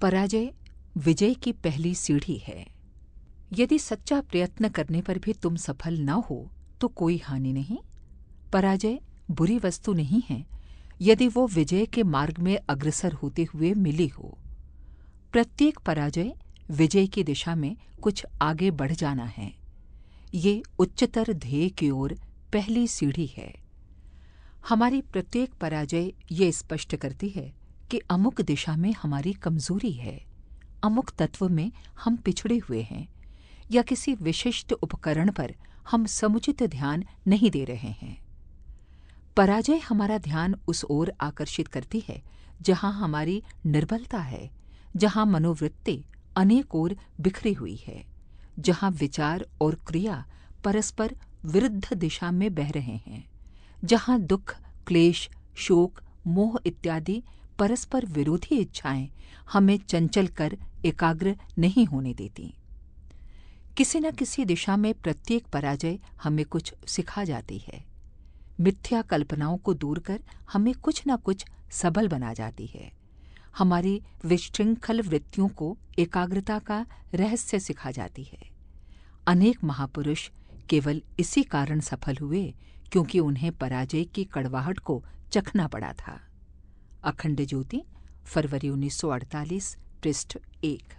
पराजय विजय की पहली सीढ़ी है। यदि सच्चा प्रयत्न करने पर भी तुम सफल न हो तो कोई हानि नहीं। पराजय बुरी वस्तु नहीं है। यदि वो विजय के मार्ग में अग्रसर होते हुए मिली हो। प्रत्येक पराजय विजय की दिशा में कुछ आगे बढ़ जाना है। ये उच्चतर ध्येय की ओर पहली सीढ़ी है। हमारी प्रत्येक पराजय ये स्पष्ट करती है कि अमुक दिशा में हमारी कमज़ोरी है, अमुक तत्व में हम पिछड़े हुए हैं, या किसी विशिष्ट उपकरण पर हम समुचित ध्यान नहीं दे रहे हैं। पराजय हमारा ध्यान उस ओर आकर्षित करती है, जहाँ हमारी निर्बलता है, जहाँ मनोवृत्ति अनेक ओर बिखरी हुई है, जहाँ विचार और क्रिया परस्पर विरुद्ध दिशा में बह रहे हैं, जहाँ दुख, क्लेश, शोक, मोह इत्यादि परस्पर विरोधी इच्छाएँ हमें चंचल कर एकाग्र नहीं होने देती। किसी न किसी दिशा में प्रत्येक पराजय हमें कुछ सिखा जाती है। मिथ्या कल्पनाओं को दूर कर हमें कुछ न कुछ सबल बना जाती है। हमारी विशृंखल वृत्तियों को एकाग्रता का रहस्य सिखा जाती है। अनेक महापुरुष केवल इसी कारण सफल हुए क्योंकि उन्हें पराजय की कड़वाहट को चखना पड़ा था। अखंड ज्योति फरवरी 1948 पृष्ठ एक।